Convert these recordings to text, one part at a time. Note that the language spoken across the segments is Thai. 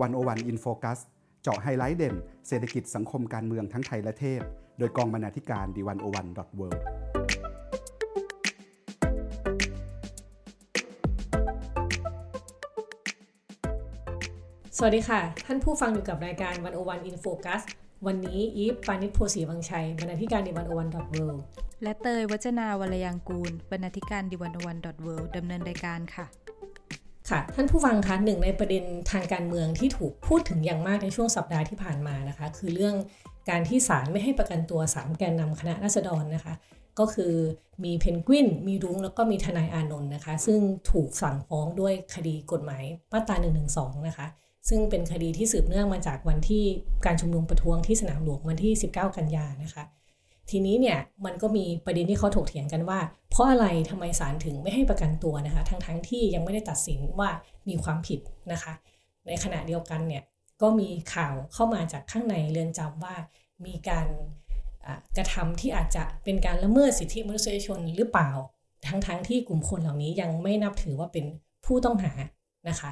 One-O-One In Focus เจาะไฮไลท์เด่น เศรษฐกิจสังคมการเมืองทั้งไทยและเทศ โดยกองบรรณาธิการ The One-O-One dot World สวัสดีค่ะ ท่านผู้ฟังอยู่กับรายการ One-O-One In Focus วันนี้อีฟปาณิส โพธิ์ศรีวังชัยบรรณาธิการ The One-O-One dot World และเตย วจนาวรรลยางกูรบรรณาธิการ The One-O-One dot World ดำเนินรายการค่ะ ค่ะ ท่านผู้ฟังคะหนึ่งในประเด็นทางการเมืองที่ถูกพูดถึงอย่างมากในช่วงสัปดาห์ที่ผ่านมานะคะ คือเรื่องการที่ศาลไม่ให้ประกันตัว 3 แกนนำคณะราษฎรนะคะ ก็คือมีเพนกวิน มีรุ้งแล้วก็มีทนายอานนท์นะคะ ซึ่งถูกสั่งฟ้องด้วยคดีกฎหมายมาตรา1นึนะคะ ซึ่งเป็นคดีที่สืบเนื่องมาจากวันที่การชุมนุมประท้วงที่สนามหลวงวันที่ 19 กันยานะคะ ทีนี้เนี่ยมันก็มีประเด็นที่เขาถกเถียงกันว่า เพราะอะไรทำไมศาลถึงไม่ให้ประกันตัวนะคะ ทั้งๆทที่ยังไม่ได้ตัดสินว่ามีความผิดนะคะ ในขณะเดียวกันเนี่ยก็มีข่าวเข้ามาจากข้างในเรือนจำว่ามีการกระทำที่อาจจะเป็นการละเมิดสิทธิมนุษยชนหรือเปล่า ทั้งๆทที่กลุ่มคนเหล่านี้ยังไม่นับถือว่าเป็นผู้ต้องหานะคะ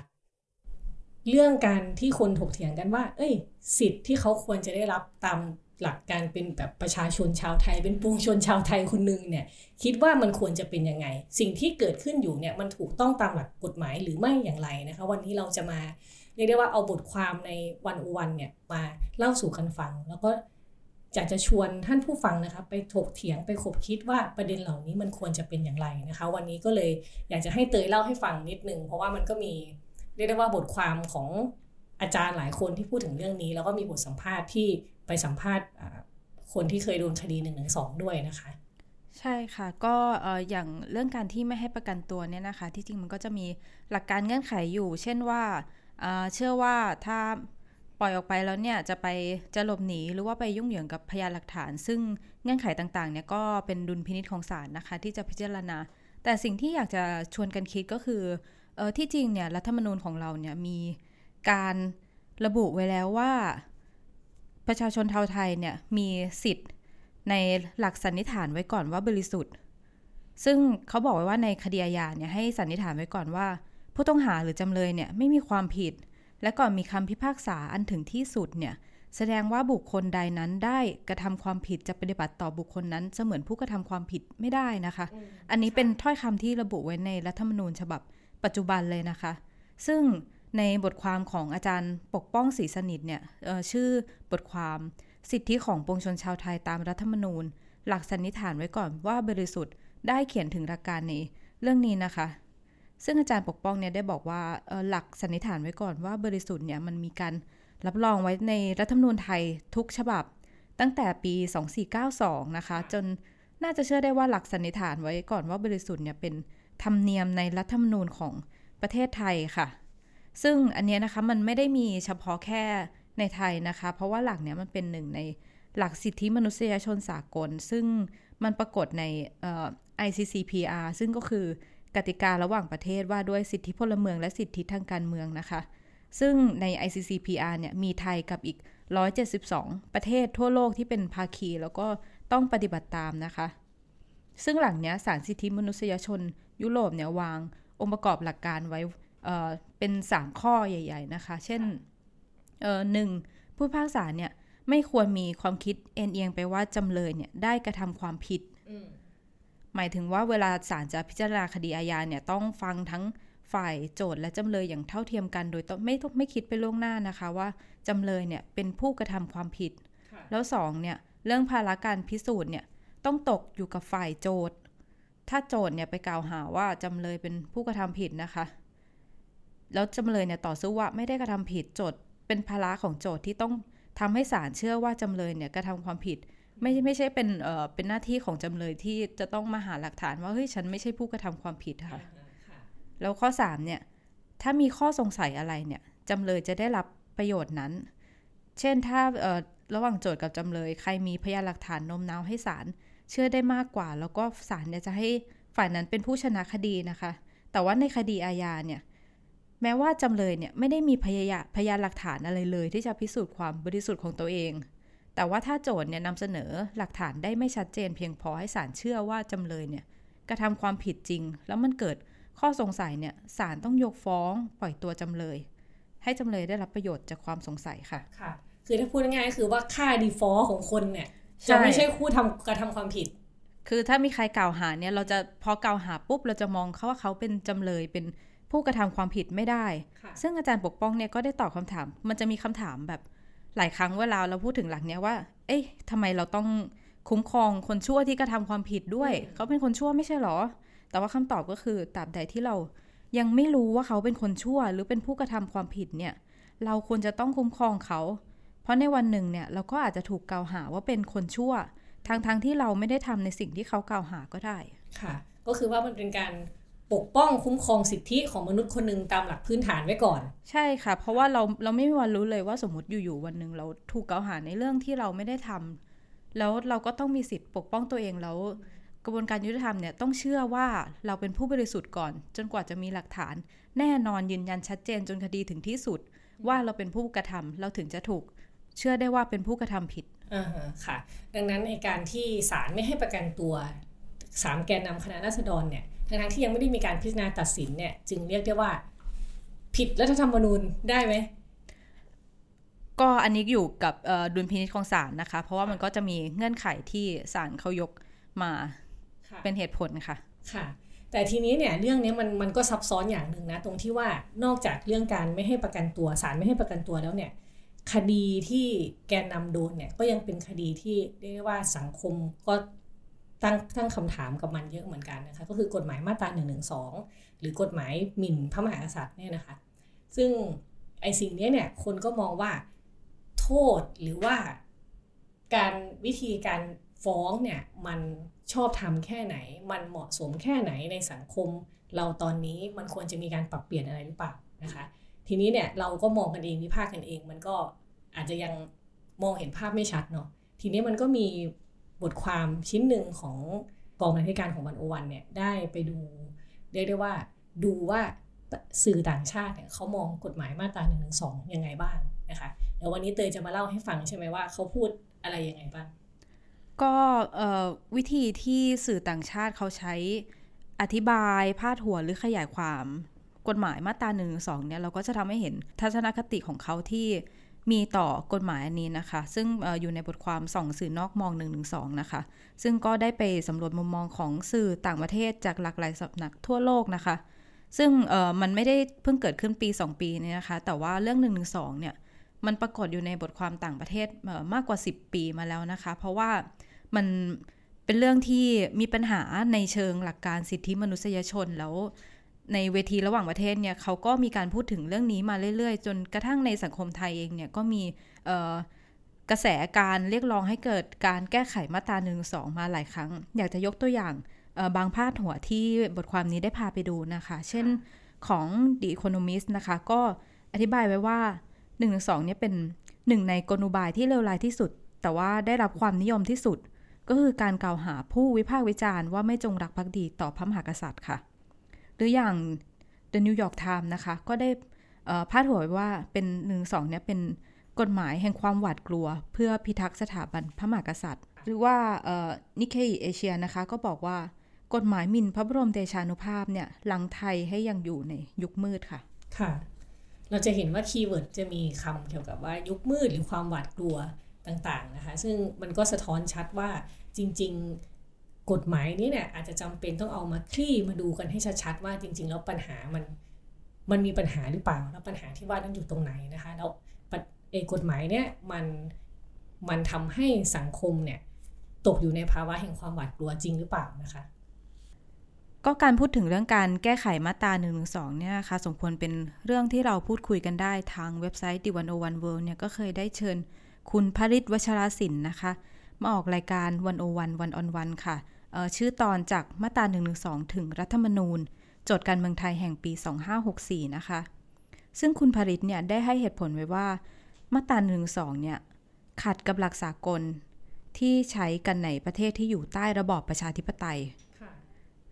เรื่องการที่คนถกเถียงกันว่า เอ้ย สิทธิ์ที่เขาควรจะได้รับตาม หลักการเป็นแบบประชาชนชาวไทย เป็นปวงชนชาวไทยคนหนึ่งเนี่ยคิดว่ามันควรจะเป็นยังไง สิ่งที่เกิดขึ้นอยู่เนี่ยมันถูกต้องตามหลักกฎหมายหรือไม่อย่างไรนะคะ วันนี้เราจะมาเรียกได้ว่าเอาบทความในวันอวันเนี่ยมาเล่าสู่กันฟัง แล้วก็อยากจะชวนท่านผู้ฟังนะคะไปถกเถียงไปคบคิดว่าประเด็นเหล่านี้มันควรจะเป็นอย่างไรนะคะ วันนี้ก็เลยอยากจะให้เตยเล่าให้ฟังนิดนึงเพราะว่ามันก็มีเรียกได้ว่าบทความของอาจารย์หลายคนที่พูดถึงเรื่องนี้ แล้วก็มีบทสัมภาษณ์ที่ ไปสัมภาษณ์คนที่เคยโดนคดีหนึ่งหนึ่งสองด้วยนะคะใช่ค่ะก็อย่างเรื่องการที่ไม่ให้ประกันตัวเนี่ยนะคะ ที่จริงมันก็จะมีหลักการเงื่อนไขอยู่ เช่นว่าเชื่อว่าถ้าปล่อยออกไปแล้วเนี่ยจะไปจะหลบหนีหรือว่าไปยุ่งเหยิงกับพยานหลักฐาน ซึ่งเงื่อนไขต่างๆเนี่ยก็เป็นดุลพินิษของศาลนะคะ ที่จะพิจารณา แต่สิ่งที่อยากจะชวนกันคิดก็คือออที่จริงเนี่ยรัฐธรรมนูญของเราเนี่ยมีการระบุไว้แล้วว่า ประชาชนชาวไทยเนี่ยมีสิทธิ์ในหลักสันนิษฐานไว้ก่อนว่าบริสุทธิ์ ซึ่งเขาบอกไว้ว่าในคดีอาญาเนี่ยให้สันนิษฐานไว้ก่อนว่า ผู้ต้องหาหรือจำเลยเนี่ยไม่มีความผิด และก่อนมีคำพิพากษาอันถึงที่สุดเนี่ยแสดงว่าบุคคลใดนั้นได้กระทำความผิดจะปฏิบัติต่อบุคคลนั้นเสมือนผู้กระทำความผิดไม่ได้นะคะ อันนี้เป็นถ้อยคำที่ระบุไว้ในรัฐธรรมนูญฉบับปัจจุบันเลยนะคะ ซึ่ง ในบทความของอาจารย์ปกป้องศรีสนิทเนี่ยชื่อบทความสิทธิของปวงชนชาวไทยตามรัฐธรรมนูญ หลักสันนิษฐานไว้ก่อนว่าบริสุทธิ์ได้เขียนถึงหลักการในเรื่องนี้นะคะ ซึ่งอาจารย์ปกป้องเนี่ยได้บอกว่าหลักสันนิษฐานไว้ก่อนว่าบริสุทธิ์เนี่ยมันมีการรับรองไว้ในรัฐธรรมนูญไทยทุกฉบับ ตั้งแต่ปี 2492 นะคะ จนน่าจะเชื่อได้ว่าหลักสันนิษฐานไว้ก่อนว่าบริสุทธิ์เนี่ยเป็นธรรมเนียมในรัฐธรรมนูญของประเทศไทยค่ะ ซึ่งอันนี้นะคะมันไม่ได้มีเฉพาะแค่ในไทยนะคะ เพราะว่าหลักเนี้ยมันเป็นหนึ่งในหลักสิทธิมนุษยชนสากล ซึ่งมันปรากฏใน ICCPR ซึ่งก็คือกติการะหว่างประเทศว่าด้วยสิทธิพลเมืองและสิทธิทางการเมืองนะคะ ซึ่งใน ICCPR เนี่ยมีไทยกับอีก 172 ประเทศทั่วโลกที่เป็นภาคี แล้วก็ต้องปฏิบัติตามนะคะ ซึ่งหลังเนี้ยสารสิทธิมนุษยชนยุโรปเนี่ยวางองค์ประกอบหลักการไว้ เป็นสามข้อใหญ่ ๆ นะคะ เช่นหนึ่งผู้พากษาเนี่ยไม่ควรมีความคิดเอ็นเอียงไปว่าจำเลยเนี่ยได้กระทำความผิด หมายถึงว่าเวลาศาลจะพิจารณาคดีอาญาเนี่ยต้องฟังทั้งฝ่ายโจทย์และจำเลยอย่างเท่าเทียมกัน โดยต้องไม่ไม่คิดไปล่วงหน้านะคะว่าจำเลยเนี่ยเป็นผู้กระทำความผิด แล้วสองเนี่ยเรื่องภาระการพิสูจน์เนี่ยต้องตกอยู่กับฝ่ายโจทย์ ถ้าโจทย์เนี่ยไปกล่าวหาว่าจำเลยเป็นผู้กระทำผิดนะคะ แล้วจำเลยเนี่ยต่อสู้ว่าไม่ได้กระทำผิดโจทย์เป็นภาระของโจทย์ที่ต้องทำให้ศาลเชื่อว่าจำเลยเนี่ยกระทำความผิดไม่ไม่ใช่เป็นเอ่อเป็นหน้าที่ของจำเลยที่จะต้องมาหาหลักฐานว่าเฮ้ยฉันไม่ใช่ผู้กระทำความผิดค่ะ แล้วข้อ3เนี่ยถ้ามีข้อสงสัยอะไรเนี่ยจำเลยจะได้รับประโยชน์นั้น เช่นถ้าเอ่อระหว่างโจทย์กับจำเลย ใครมีพยานหลักฐานโน้มน้าวให้ศาลเชื่อได้มากกว่า แล้วก็ศาลเนี่ยจะให้ฝ่ายนั้นเป็นผู้ชนะคดีนะคะ แต่ว่าในคดีอาญาเนี่ย แม้ว่าจำเลยเนี่ยไม่ได้มีพยาพยานหลักฐานอะไรเลย ที่จะพิสูจน์ความบริสุทธิ์ของตัวเอง แต่ว่าถ้าโจทย์เนี่ยนำเสนอหลักฐานได้ไม่ชัดเจน เพียงพอให้ศาลเชื่อว่าจำเลยเนี่ยกระทำความผิดจริง แล้วมันเกิดข้อสงสัยเนี่ยศาลต้องยกฟ้องปล่อยตัวจำเลย ให้จำเลยได้รับประโยชน์จากความสงสัยค่ะค่ะ คือถ้าพูดง่ายๆก็คือว่าค่า default ของคนเนี่ยจะไม่ใช่คู่ทำกระทำความผิด คือถ้ามีใครกล่าวหาเนี่ยเราจะพอกล่าวหาปุ๊บเราจะมองเขาว่าเขาเป็นจำเลยเป็น ผู้กระทำความผิดไม่ได้ค่ะซึ่งอาจารย์ปกป้องเนี่ยก็ได้ตอบคำถาม มันจะมีคำถามแบบหลายครั้งเวลาเราพูดถึงหลักเนี้ยว่า เอ๊ะทำไมเราต้องคุ้มครองคนชั่วที่กระทำความผิดด้วย เขาเป็นคนชั่วไม่ใช่หรอ แต่ว่าคำตอบก็คือตราบใดที่เรายังไม่รู้ว่าเขาเป็นคนชั่ว หรือเป็นผู้กระทำความผิดเนี่ย เราควรจะต้องคุ้มครองเขา เพราะในวันหนึ่งเนี่ยเราก็อาจจะถูกกล่าวหาว่าเป็นคนชั่วทางทางๆที่เราไม่ได้ทำในสิ่งที่เขากล่าวหาก็ได้ ค่ะ ก็คือว่ามันเป็นการ ปกป้องคุ้มครองสิทธิของมนุษย์คนหนึ่งตามหลักพื้นฐานไว้ก่อน ใช่ค่ะ เพราะว่าเราเราไม่มีวันรู้เลยว่าสมมติอยู่ๆวันหนึ่งเราถูกกล่าวหาในเรื่องที่เราไม่ได้ทำแล้วเราก็ต้องมีสิทธิ์ปกป้องตัวเองแล้ว กระบวนการยุติธรรมเนี่ยต้องเชื่อว่าเราเป็นผู้บริสุทธิ์ก่อน จนกว่าจะมีหลักฐาน แน่นอนยืนยันชัดเจนจนคดีถึงที่สุด ว่าเราเป็นผู้กระทำเราถึงจะถูก เชื่อได้ว่าเป็นผู้กระทำผิดอ่าฮะค่ะ ดังนั้นในการที่ศาลไม่ให้ประกันตัวสามแกนนำคณะราษฎรเนี่ย ทั้งๆที่ยังไม่ได้มีการพิจารณาตัดสินเนี่ย จึงเรียกได้ว่า ผิดรัฐธรรมนูญได้ไหมก็อันนี้อยู่กับเอ่อดุลพินิจของศาลนะคะ เพราะว่ามันก็จะมีเงื่อนไขที่ศาลเขายกมาค่ะเป็นเหตุผลค่ะค่ะ แต่ทีนี้เนี่ยเรื่องนี้มันมันก็ซับซ้อนอย่างหนึ่งนะ ตรงที่ว่านอกจากเรื่องการไม่ให้ประกันตัวศาลไม่ให้ประกันตัวแล้วเนี่ย คดีที่แกนนำโดนเนี่ยก็ยังเป็นคดีที่เรียกได้ว่าสังคมก็ ตั้งตั้งคำถามกับมันเยอะเหมือนกันนะคะก็คือกฎหมายมาตรา1นึหรือกฎหมายหมิ่นพระมหากษัตริย์เนี่ยนะคะ ซึ่งไอสิ่งนี้เนี่ยคนก็มองว่าโทษหรือว่าการวิธีการฟ้องเนี่ยมันชอบทำแค่ไหน มันเหมาะสมแค่ไหนในสังคม เราตอนนี้มันควรจะมีการปรับเปลี่ยนอะไรหรือเปล่านะคะ ทีนี้เนี่ยเราก็มองกันเองวิพากษ์กันเอง มันก็อาจจะยังมองเห็นภาพไม่ชัดเนาะทีนี้มันก็มี บทความชิ้นหนึ่งของกองบรรณาธิการของวันโอวันเนี่ยได้ไปดูเรียกได้ว่าดูว่าสื่อต่างชาติเนี่ยเขามองกฎหมายมาตรา1นึยังไงบ้างนะคะเดี๋ยววันนี้เตยจะมาเล่าให้ฟังใช่ไหมว่าเขาพูดอะไรยังไงบ้าง ก็วิธีที่สื่อต่างชาติเขาใช้อธิบายพาดหัวหรือขยายความกฎหมายมาตรา1นึเนี่ยเราก็จะทำให้เห็นทัศนคติของเขาที่ มีต่อกฎหมายอันนี้นะคะ ซึ่งอยู่ในบทความส่องสื่อนอกมอง1นึนะคะ ซึ่งก็ได้ไปสำรวจมุมมองของสื่อต่างประเทศจากหลากหลายสำนักทั่วโลกนะคะ ซึ่งมันไม่ได้เพิ่งเกิดขึ้นปี 2 ปีนี้นะคะ แต่ว่าเรื่อง1นึเนี่ยมันปรากฏอยู่ในบทความต่างประเทศมากกว่า 10 ปีมาแล้วนะคะ เพราะว่ามันเป็นเรื่องที่มีปัญหาในเชิงหลักการสิทธิมนุษยชนแล้ว ในเวทีระหว่างประเทศเนี่ยเขาก็มีการพูดถึงเรื่องนี้มาเรื่อยๆ จนกระทั่งในสังคมไทยเองเนี่ยก็มีเอ่อกระแสการเรียกร้องให้เกิดการแก้ไขมาตรา1นึมาหลายครั้ง อยากจะยกตัวอย่างเอ่อบางพาดหัวที่บทความนี้ได้พาไปดูนะคะ เช่นของ The Economist นะคะ ก็อธิบายไว้ว่า1นึเนี่ยเป็นหนึ่งในกลอุบายที่เลวร้ายที่สุด แต่ว่าได้รับความนิยมที่สุด ก็คือการกล่าวหาผู้วิพากษ์วิจารณ์ว่าไม่จงรักภักดีต่อพระมหากษัตริย์ค่ะ หรืออย่าง The New York Times นะคะ ก็ได้พาดหัวไว้ว่า112 เนี่ยเป็นกฎหมายแห่งความหวาดกลัว เพื่อพิทักษ์สถาบันพระมหากษัตริย์ หรือว่า Nikkei Asia นะคะ ก็บอกว่ากฎหมายหมิ่นพระบรมเดชานุภาพเนี่ยรั้งไทยให้ยังอยู่ในยุคมืดค่ะ ค่ะ เราจะเห็นว่า keyword จะมีคำเกี่ยวกับว่ายุคมืดหรือความหวาดกลัวต่างๆนะคะ ซึ่งมันก็สะท้อนชัดว่าจริง ๆ กฎหมายนี้เนี่ยอาจจะจำเป็นต้องเอามาคลี่มาดูกันให้ชัดๆว่าจริง ๆ แล้วปัญหามันมันมีปัญหาหรือเปล่าแล้วปัญหาที่ว่านั้นอยู่ตรงไหนนะคะแล้วเอกฎหมายเนี่ยมันมันทำให้สังคมเนี่ยตกอยู่ในภาวะแห่งความหวาดกลัวจริงหรือเปล่านะคะ ก็การพูดถึงเรื่องการแก้ไขมาตรา1นึเนี่ยนะคะสมควรเป็นเรื่องที่เราพูดคุยกันได้ทางเว็บไซต์ d 1 0 1 World เนี่ยก็เคยได้เชิญคุณพริตวัชรศิลป์นะคะ มาออกรายการ101วันออนวันค่ะ ชื่อตอนจากมาตรา1นึถึงรัฐธรรมนูญ โจทย์การเมืองไทยแห่งปี 2564 นะคะ ซึ่งคุณพริตเนี่ยได้ให้เหตุผลไว้ว่า มาตรา1นึเนี่ยขัดกับหลักสากลที่ใช้กันในประเทศที่อยู่ใต้ระบอบประชาธิปไตย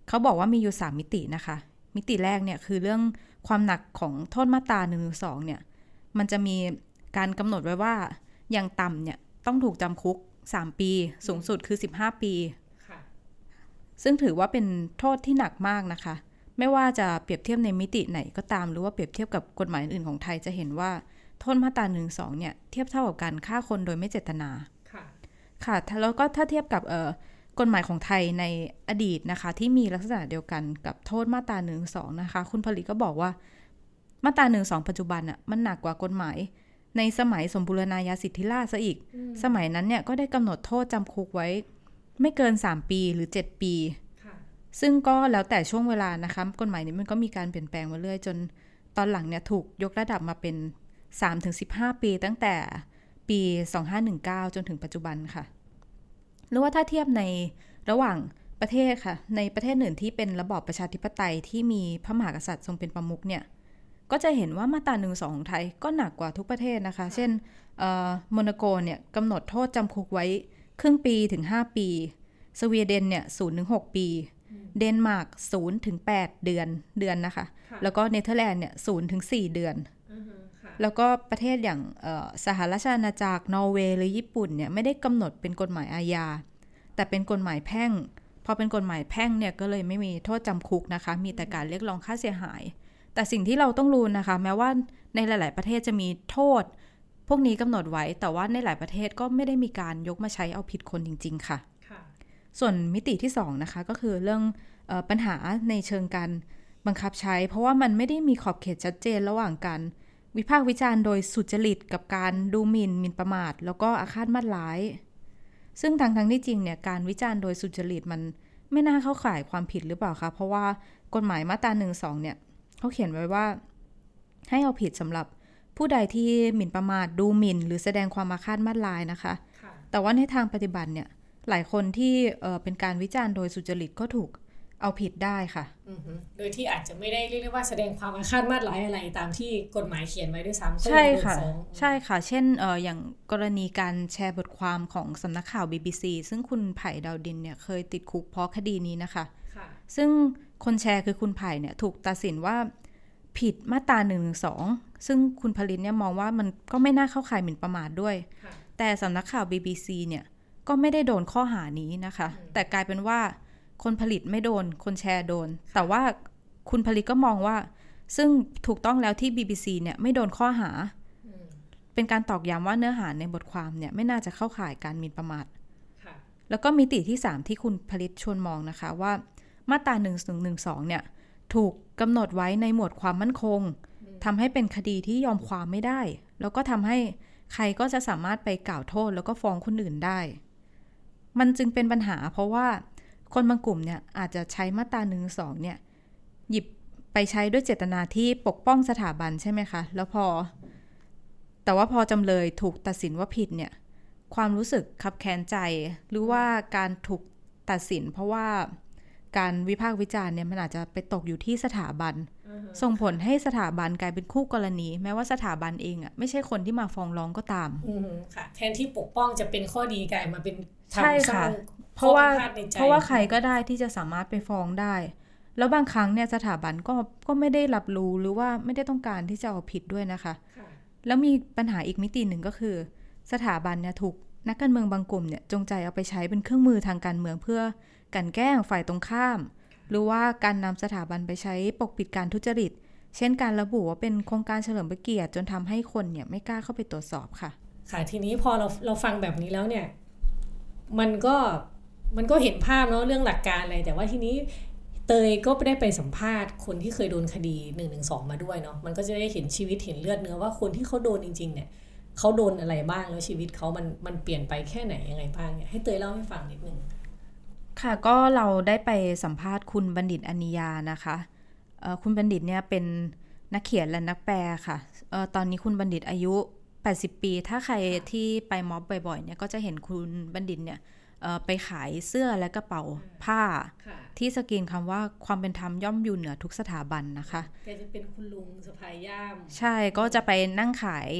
เขาบอกว่ามีอยู่ 3 มิตินะคะ มิติแรกเนี่ยคือเรื่องความหนักของโทษมาตรา1นึเนี่ย มันจะมีการกำหนดไว้ว่า อย่างต่ำเนี่ยต้องถูกจำคุก 3 ปี สูงสุดคือ 15 ปีซึ่งถือว่าเป็นโทษที่หนักมากนะคะ ไม่ว่าจะเปรียบเทียบในมิติไหนก็ตาม หรือว่าเปรียบเทียบกับกฎหมายอื่นของไทยจะเห็นว่าโทษมาตราหนึ่งสองเนี่ยเทียบเท่ากับการฆ่าคนโดยไม่เจตนา ค่ะ ค่ะ แล้วก็ถ้าเทียบกับเอ่อกฎหมายของไทยในอดีตนะคะ ที่มีลักษณะเดียวกันกับโทษมาตราหนึ่งสองนะคะ คุณผลิตก็บอกว่ามาตราหนึ่งสองปัจจุบันอะมันหนักกว่ากฎหมาย ในสมัยสมบูรณาญาสิทธิราชซะอีก สมัยนั้นเนี่ยก็ได้กำหนดโทษจำคุกไว้ ไม่เกิน 3 ปีหรือ 7 ปีค่ะซึ่งก็แล้วแต่ช่วงเวลานะคะกฎหมายนี้มันก็มีการเปลี่ยนแปลงมาเรื่อยจนตอนหลังเนี่ยถูกยกระดับมาเป็น 3-15 ปีตั้งแต่ปี 2519 จนถึงปัจจุบันค่ะ หรือว่าถ้าเทียบในระหว่างประเทศค่ะ ในประเทศอื่นที่เป็นระบอบประชาธิปไตยที่มีพระมหากษัตริย์ทรงเป็นประมุขเนี่ย ก็จะเห็นว่ามาตราหนึ่งหนึ่งสองของไทยก็หนักกว่าทุกประเทศนะคะ เช่นโมนาโกเนี่ยกำหนดโทษจำคุกไว้ครึ่งปีถึง 5 ปี สวีเดนเนี่ยศูนย์ถึงหกปี เดนมาร์กศูนย์ถึงแปดเดือนเดือนนะคะ แล้วก็เนเธอร์แลนด์เนี่ยศูนย์ถึง4เดือน แล้วก็ประเทศอย่างสหราชอาณาจักรนอร์เวย์หรือญี่ปุ่นเนี่ยไม่ได้กำหนดเป็นกฎหมายอาญา แต่เป็นกฎหมายแพ่ง พอเป็นกฎหมายแพ่งเนี่ยก็เลยไม่มีโทษจำคุกนะคะ มีแต่การเรียกร้องค่าเสียหาย แต่สิ่งที่เราต้องรู้นะคะ แม้ว่าในหลาย ๆ ประเทศจะมีโทษ พวกนี้กำหนดไว้ แต่ว่าในหลายประเทศก็ไม่ได้มีการยกมาใช้เอาผิดคนจริง ๆ ค่ะ ส่วนมิติที่2นะคะก็คือเรื่องออปัญหาในเชิงการบังคับใช้ เพราะว่ามันไม่ได้มีขอบเขตชัดเจนระหว่างการวิพากษ์วิจารณ์โดยสุจริตกับการดูหมิน่นหมิ่นประมาท แล้วก็อาฆาตมาดร้าย ซึ่งทางทางที่จริงเนี่ยการวิจารณ์โดยสุจริตมันไม่น่าเข้าข่ายความผิดหรือเปล่าคะเพราะว่ากฎหมายมาตราหนึ่งสองเนี่ย เขาเขียนไว้ว่า ให้เอาผิดสำหรับผู้ใดที่หมิ่นประมาทดูหมิ่น หรือแสดงความอาฆาตมาดร้ายนะคะ แต่ว่าในทางปฏิบัติเนี่ย หลายคนที่เป็นการวิจารณ์โดยสุจริตก็ถูกเอาผิดได้ค่ะ โดยที่อาจจะไม่ได้เรียกได้ว่าแสดงความอาฆาตมาดร้ายอะไรตามที่กฎหมายเขียนไว้ด้วยซ้ำใช่ค่ะ ใช่ค่ะ เช่นอออย่างกรณีการแชร์บทความของสำนักข่าว BBC ซึ่งคุณไผ่ดาวดินเนี่ยเคยติดคุกเพราะคดีนี้นะคะคะซึ่ง คนแชร์คือคุณไผ่เนี่ยถูกตัดสินว่าผิดมาตราหนึ่งสองซึ่งคุณผลิตเนี่ยมองว่ามันก็ไม่น่าเข้าข่ายหมิ่นประมาทด้วย แต่สำนักข่าว BBC เนี่ยก็ไม่ได้โดนข้อหานี้นะคะ แต่กลายเป็นว่าคนผลิตไม่โดน คนแชร์โดน แต่ว่าคุณผลิตก็มองว่า ซึ่งถูกต้องแล้วที่ BBC เนี่ยไม่โดนข้อหา เป็นการตอกย้ำว่าเนื้อหาในบทความเนี่ยไม่น่าจะเข้าข่ายการมินประมาทแล้วก็มิติที่ 3 ที่คุณผลิตชวนมองนะคะว่า มาตรา1นึเนี่ย ถูกกำหนดไว้ในหมวดความมั่นคงทำให้เป็นคดีที่ยอมความไม่ได้ แล้วก็ทำให้ใครก็จะสามารถไปกล่าวโทษ แล้วก็ฟ้องคนอื่นได้ มันจึงเป็นปัญหา เพราะว่าคนบางกลุ่มเนี่ยอาจจะใช้มาตราหนึ่งสองเนี่ย หยิบไปใช้ด้วยเจตนาที่ปกป้องสถาบันใช่ไหมคะ แล้วพอ แต่ว่าพอจำเลยถูกตัดสินว่าผิดเนี่ย ความรู้สึกขับแค้นใจ หรือว่าการถูกตัดสินเพราะว่า การวิพากษ์วิจารณ์เนี่ยมันอาจจะไปตกอยู่ที่สถาบัน ส่งผลให้สถาบันกลายเป็นคู่กรณี แม้ว่าสถาบันเองอะ่ะไม่ใช่คนที่มาฟ้องร้องก็ตามค่ะ แทนที่ปกป้องจะเป็นข้อดีกลายมาเป็นใช่ค่ะ เพราะว่าเพราะว่าใครก็ได้ที่จะสามารถไปฟ้องได้ แล้วบางครั้งเนี่ยสถาบันก็ก็ไม่ได้รับรู้หรือว่าไม่ได้ต้องการที่จะเอาผิดด้วยนะคะ แล้วมีปัญหาอีกมิติหนึ่งก็คือ สถาบันเนี่ยถูกนักการเมืองบางกลุ่มเนี่ยจงใจเอาไปใช้เป็นเครื่องมือทางการเมืองเพื่อ กันแกล้งฝ่ายตรงข้าม หรือว่าการนำสถาบันไปใช้ปกปิดการทุจริต เช่นการระบุว่าเป็นโครงการเฉลิมพระเกียรติจนทำให้คนเนี่ยไม่กล้าเข้าไปตรวจสอบค่ะ ค่ะทีนี้พอเราเราฟังแบบนี้แล้วเนี่ย มันก็มันก็เห็นภาพเนาะเรื่องหลักการอะไร แต่ว่าทีนี้เตยก็ไม่ได้ไปสัมภาษณ์คนที่เคยโดนคดี1นึมาด้วยเนาะมันก็จะได้เห็นชีวิตเห็นเลือดเนื้อว่าคนที่เขาโดนจริง ๆ เนี่ยเขาโดนอะไรบ้างแล้วชีวิตเขามันมันเปลี่ยนไปแค่ไหนยังไงบ้างเนี่ยให้เตยเล่าให้ฟังนิดนึง ค่ะก็เราได้ไปสัมภาษณ์คุณบัณฑิตอนิยานะคะคุณบัณฑิตเนี่ยเป็นนักเขียนและนักแปลค่ะออตอนนี้คุณบัณฑิตอายุ 80 ปี ถ้าใครที่ไปม็อบบ่อยๆเนี่ยก็จะเห็นคุณบัณฑิตเนี่ยไปขายเสื้อและกระเป๋าผ้า ที่สกรีนคำว่าความเป็นธรรมย่อมอยู่เหนือทุกสถาบันนะคะแกจะเป็นคุณลุงสะพายย่าม ใช่ก็จะไปนั่งขาย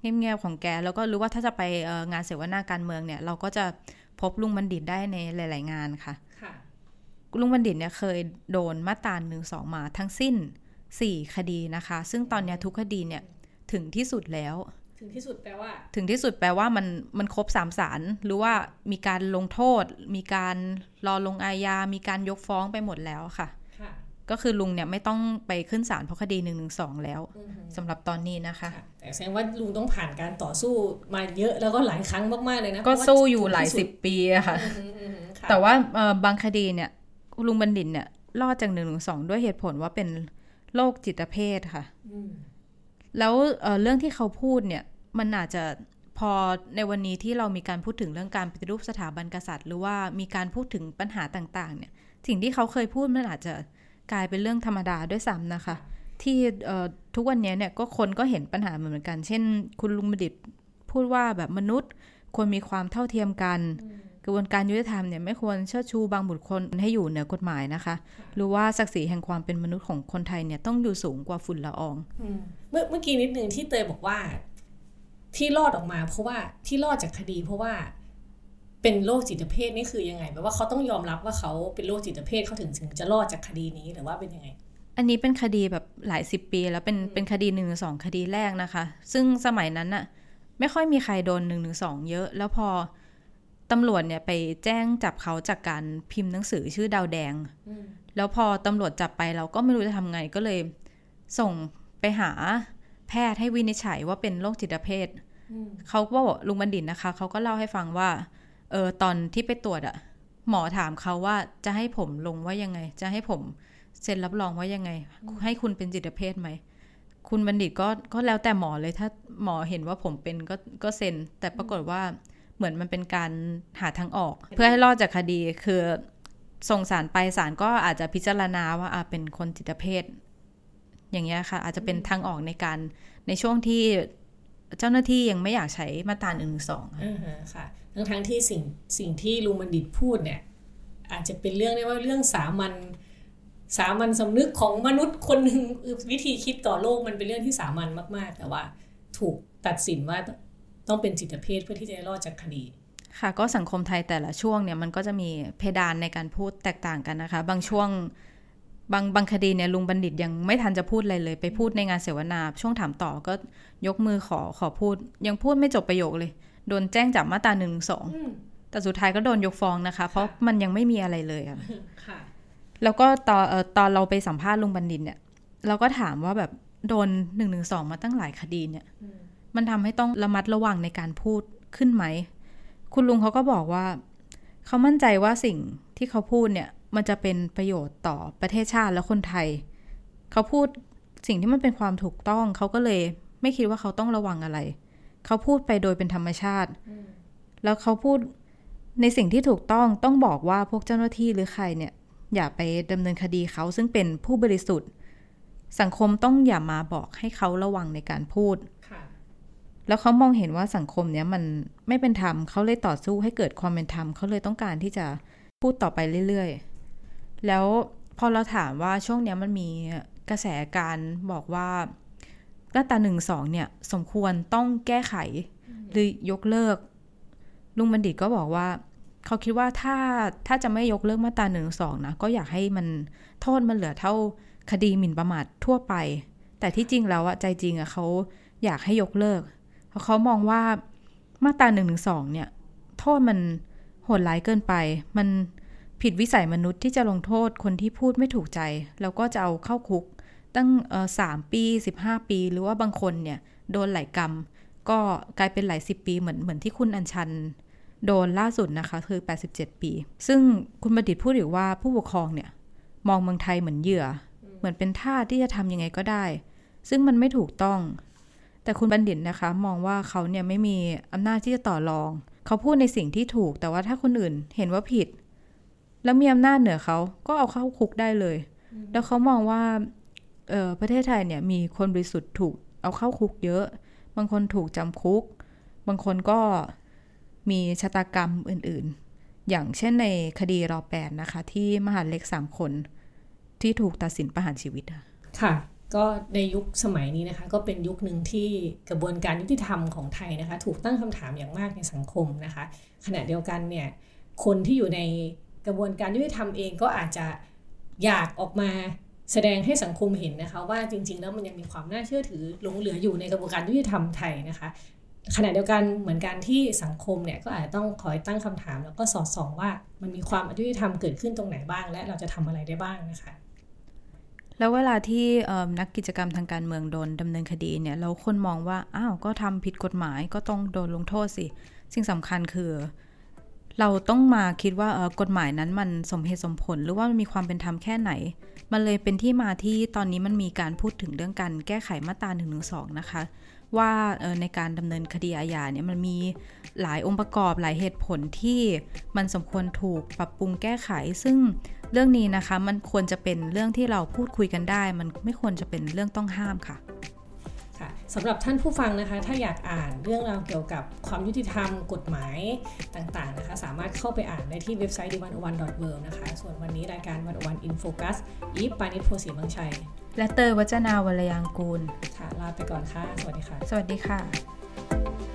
เงียบๆของแก แล้วก็รู้ว่าถ้าจะไปงานเสวนาการเมืองเนี่ย เราก็จะ พบลุงบัณฑิตได้ในหลาย ๆ งานค่ะ ลุงบัณฑิตเนี่ยเคยโดนมาตราหนึ่งสองมาทั้งสิ้น4คดีนะคะ ซึ่งตอนนี้ทุกคดีเนี่ยถึงที่สุดแล้ว ถึงที่สุดแปลว่า ถึงที่สุดแปลว่ามันมันครบสามสารหรือว่ามีการลงโทษ มีการรอลงอาญา มีการยกฟ้องไปหมดแล้วค่ะค่ะ ก็คือลุงเนี่ยไม่ต้องไปขึ้นศาลเพราะคดีหนึ่งหนึ่งสองแล้วสำหรับตอนนี้นะคะ แต่แสดงว่าลุงต้องผ่านการต่อสู้มาเยอะแล้วก็หลายครั้งมาก ๆ เลยนะ ก็สู้อยู่หลายสิบปีอะค่ะ แต่ว่าบางคดีเนี่ยลุงบัณฑิตเนี่ยรอดจากหนึ่งหนึ่งสองด้วยเหตุผลว่าเป็นโรคจิตเภทค่ะ แล้วเรื่องที่เขาพูดเนี่ยมันอาจจะพอในวันนี้ที่เรามีการพูดถึงเรื่องการปฏิรูปสถาบันกษัตริย์ หรือว่ามีการพูดถึงปัญหาต่าง ๆ เนี่ย สิ่งที่เขาเคยพูดมันอาจจะ กลายเป็นเรื่องธรรมดาด้วยซ้ำนะคะ ที่ทุกวันนี้เนี่ยก็คนก็เห็นปัญหาเหมือนกัน เช่น คุณลุงบดิตพูดว่าแบบมนุษย์ควรมีความเท่าเทียมกันกระบวนการยุติธรรมเนี่ยไม่ควรเชิดชูบางบุคคลให้อยู่เหนือกฎหมายนะคะ หรือว่าศักดิ์ศรีแห่งความเป็นมนุษย์ของคนไทยเนี่ยต้องอยู่สูงกว่าฝุ่นละอองเมื่อเมื่อกี้นิดนึงที่เตยบอกว่า ที่รอดออกมา เพราะว่าที่รอดจากคดีเพราะว่า เป็นโรคจิตเภทนี่คือยังไงแปลว่าเขาต้องยอมรับว่าเขาเป็นโรคจิตเภทเขาถึงถึงจะรอดจากคดีนี้หรือว่าเป็นยังไง อันนี้เป็นคดีแบบหลายสิบปีแล้วเป็นเป็นคดีหนึ่งสองคดีแรกนะคะ ซึ่งสมัยนั้นน่ะไม่ค่อยมีใครโดนหนึ่งหนึ่งสองเยอะ แล้วพอตำรวจเนี่ยไปแจ้งจับเขาจากการพิมพ์หนังสือชื่อดาวแดง แล้วพอตำรวจจับไปเราก็ไม่รู้จะทำไงก็เลย ส่งไปหาแพทย์ให้วินิจฉัยว่าเป็นโรคจิตเภทเขาก็บอกลุงบัณฑิตนะคะเขาก็เล่าให้ฟังว่า เออตอนที่ไปตรวจอะหมอถามเขาว่าจะให้ผมลงว่ายังไง จะให้ผมเซ็นรับรองว่ายังไง ให้คุณเป็นจิตเภทไหมคุณบัณฑิตก็ก็แล้วแต่หมอเลยถ้าหมอเห็นว่าผมเป็นก็ก็เซ็น แต่ปรากฏว่าเหมือนมันเป็นการหาทางออก เพื่อให้รอดจากคดีคือส่งสารไปสารก็อาจจะพิจารณาว่าอาเป็นคนจิตเภทอย่างเงี้ยค่ะ อาจจะเป็นทางออกในการในช่วงที่เจ้าหน้าที่ยังไม่อยากใช้มาตราหนึ่งสองค่ะ ทั้งทั้งที่สิ่งสิ่งที่ลุงบัณฑิตพูดเนี่ยอาจจะเป็นเรื่องได้ว่าเรื่องสามัญสามัญสำนึกของมนุษย์คนหนึ่งวิธีคิดต่อโลกมันเป็นเรื่องที่สามัญมาก ๆ แต่ว่าถูกตัดสินว่าต้องเป็นจิตเภทเพื่อที่จะรอดจากคดีค่ะก็สังคมไทยแต่ละช่วงเนี่ยมันก็จะมีเพดานในการพูดแตกต่างกันนะคะ บางช่วงบางบางคดีเนี่ยลุงบัณฑิตยังไม่ทันจะพูดอะไรเลย ไปพูดในงานเสวนาช่วงถามต่อก็ยกมือขอขอพูด ยังพูดไม่จบประโยคเลย โดนแจ้งจับมาตราหนึ่งสองแต่สุดท้ายก็โดนยกฟ้องนะคะ เพราะมันยังไม่มีอะไรเลยอะแล้วก็ตอนตอนเราไปสัมภาษณ์ลุงบัณฑิตเนี่ย เราก็ถามว่าแบบโดนหนึ่งหนึ่งสองมาตั้งหลายคดีเนี่ย มันทำให้ต้องระมัดระวังในการพูดขึ้นไหม คุณลุงเขาก็บอกว่า เขามั่นใจว่าสิ่งที่เขาพูดเนี่ย มันจะเป็นประโยชน์ต่อประเทศชาติและคนไทย เขาพูดสิ่งที่มันเป็นความถูกต้อง เขาก็เลยไม่คิดว่าเขาต้องระวังอะไร เขาพูดไปโดยเป็นธรรมชาติ แล้วเขาพูดในสิ่งที่ถูกต้องต้องบอกว่าพวกเจ้าหน้าที่หรือใครเนี่ย อย่าไปดำเนินคดีเขาซึ่งเป็นผู้บริสุทธิ์ สังคมต้องอย่ามาบอกให้เขาระวังในการพูดแล้วเขามองเห็นว่าสังคมเนี้ยมันไม่เป็นธรรมเขาเลยต่อสู้ให้เกิดความเป็นธรรมเขาเลยต้องการที่จะพูดต่อไปเรื่อยๆ แล้วพอเราถามว่าช่วงนี้มันมีกระแสการบอกว่า มาตราหนึ่งสองเนี่ย สมควรต้องแก้ไข หรือยกเลิก ลุงบัณฑิตก็บอกว่า เขาคิดว่าถ้าถ้าจะไม่ยกเลิกมาตราหนึ่งสองนะ ก็อยากให้มันโทษมันเหลือเท่าคดีหมิ่นประมาททั่วไป แต่ที่จริงแล้วอะใจจริงอะเขาอยากให้ยกเลิก เพราะเขามองว่ามาตราหนึ่งหนึ่งสองเนี่ย โทษมันโหดร้ายเกินไป มันผิดวิสัยมนุษย์ที่จะลงโทษคนที่พูดไม่ถูกใจ แล้วก็จะเอาเข้าคุก ตั้งสามปีสิบห้าปี หรือว่าบางคนเนี่ยโดนหลายกรรม ก็กลายเป็นหลายสิบปีเหมือนเหมือนที่คุณอัญชันโดนล่าสุดนะคะ คือ 87 ปี ซึ่งคุณบัณฑิตพูดอีกว่าผู้ปกครองเนี่ย มองเมืองไทยเหมือนเหยื่อ เหมือนเป็นท่าที่จะทำยังไงก็ได้ ซึ่งมันไม่ถูกต้อง แต่คุณบัณฑิตนะคะ มองว่าเขาเนี่ยไม่มีอำนาจที่จะต่อรอง เขาพูดในสิ่งที่ถูก แต่ว่าถ้าคนอื่นเห็นว่าผิด แล้วมีอำนาจเหนือเขาก็เอาเข้าคุกได้เลย แล้วเขามองว่า ประเทศไทยเนี่ยมีคนบริสุทธิ์ถูกเอาเข้าคุกเยอะ บางคนถูกจำคุก บางคนก็มีชะตากรรมอื่นๆ อย่างเช่นในคดีรอแปดนะคะ ที่มหาเล็กสามคนที่ถูกตัดสินประหารชีวิตค่ะ ก็ในยุคสมัยนี้นะคะ ก็เป็นยุคหนึ่งที่กระบวนการยุติธรรมของไทยนะคะ ถูกตั้งคำถามอย่างมากในสังคมนะคะ ขณะเดียวกันเนี่ยคนที่อยู่ในกระบวนการยุติธรรมเองก็อาจจะอยากออกมา แสดงให้สังคมเห็นนะคะว่าจริง ๆ แล้วมันยังมีความน่าเชื่อถือหลงเหลืออยู่ในกระบวนการยุติธรรมไทยนะคะขณะเดียวกันเหมือนกันที่สังคมเนี่ยก็อาจจะต้องคอยตั้งคำถาม แล้วก็สอดส่องว่ามันมีความอยุติธรรมเกิดขึ้นตรงไหนบ้าง และเราจะทำอะไรได้บ้างนะคะแล้วเวลาที่นักกิจกรรมทางการเมืองโดนดำเนินคดีเนี่ยเราคนมองว่าอ้าวก็ทำผิดกฎหมายก็ต้องโดนลงโทษสิ สิ่งสำคัญคือ เราต้องมาคิดว่ากฎหมายนั้นมันสมเหตุสมผล หรือว่ามันมีความเป็นธรรมแค่ไหน มันเลยเป็นที่มาที่ตอนนี้มันมีการพูดถึงเรื่องการแก้ไขมาตรา1นึนะคะ ว่าในการดำเนินคดีอาญาเนี่ยมันมีหลายองค์ประกอบหลายเหตุผลที่มันสมควรถูกปรับปรุงแก้ไข ซึ่งเรื่องนี้นะคะมันควรจะเป็นเรื่องที่เราพูดคุยกันได้ มันไม่ควรจะเป็นเรื่องต้องห้ามค่ะ สำหรับท่านผู้ฟังนะคะ ถ้าอยากอ่านเรื่องราวเกี่ยวกับความยุติธรรม กฎหมายต่างๆนะคะ สามารถเข้าไปอ่านได้ที่เว็บไซต์ d 1 1 w o r l d นะคะ ส่วนวันนี้รายการวันวันอินโฟกัสอีฟปานิชโพสีบางชัย และเตยวัจนาวรยางกูล ค่ะ ลาไปก่อนค่ะ สวัสดีค่ะ สวัสดีค่ะ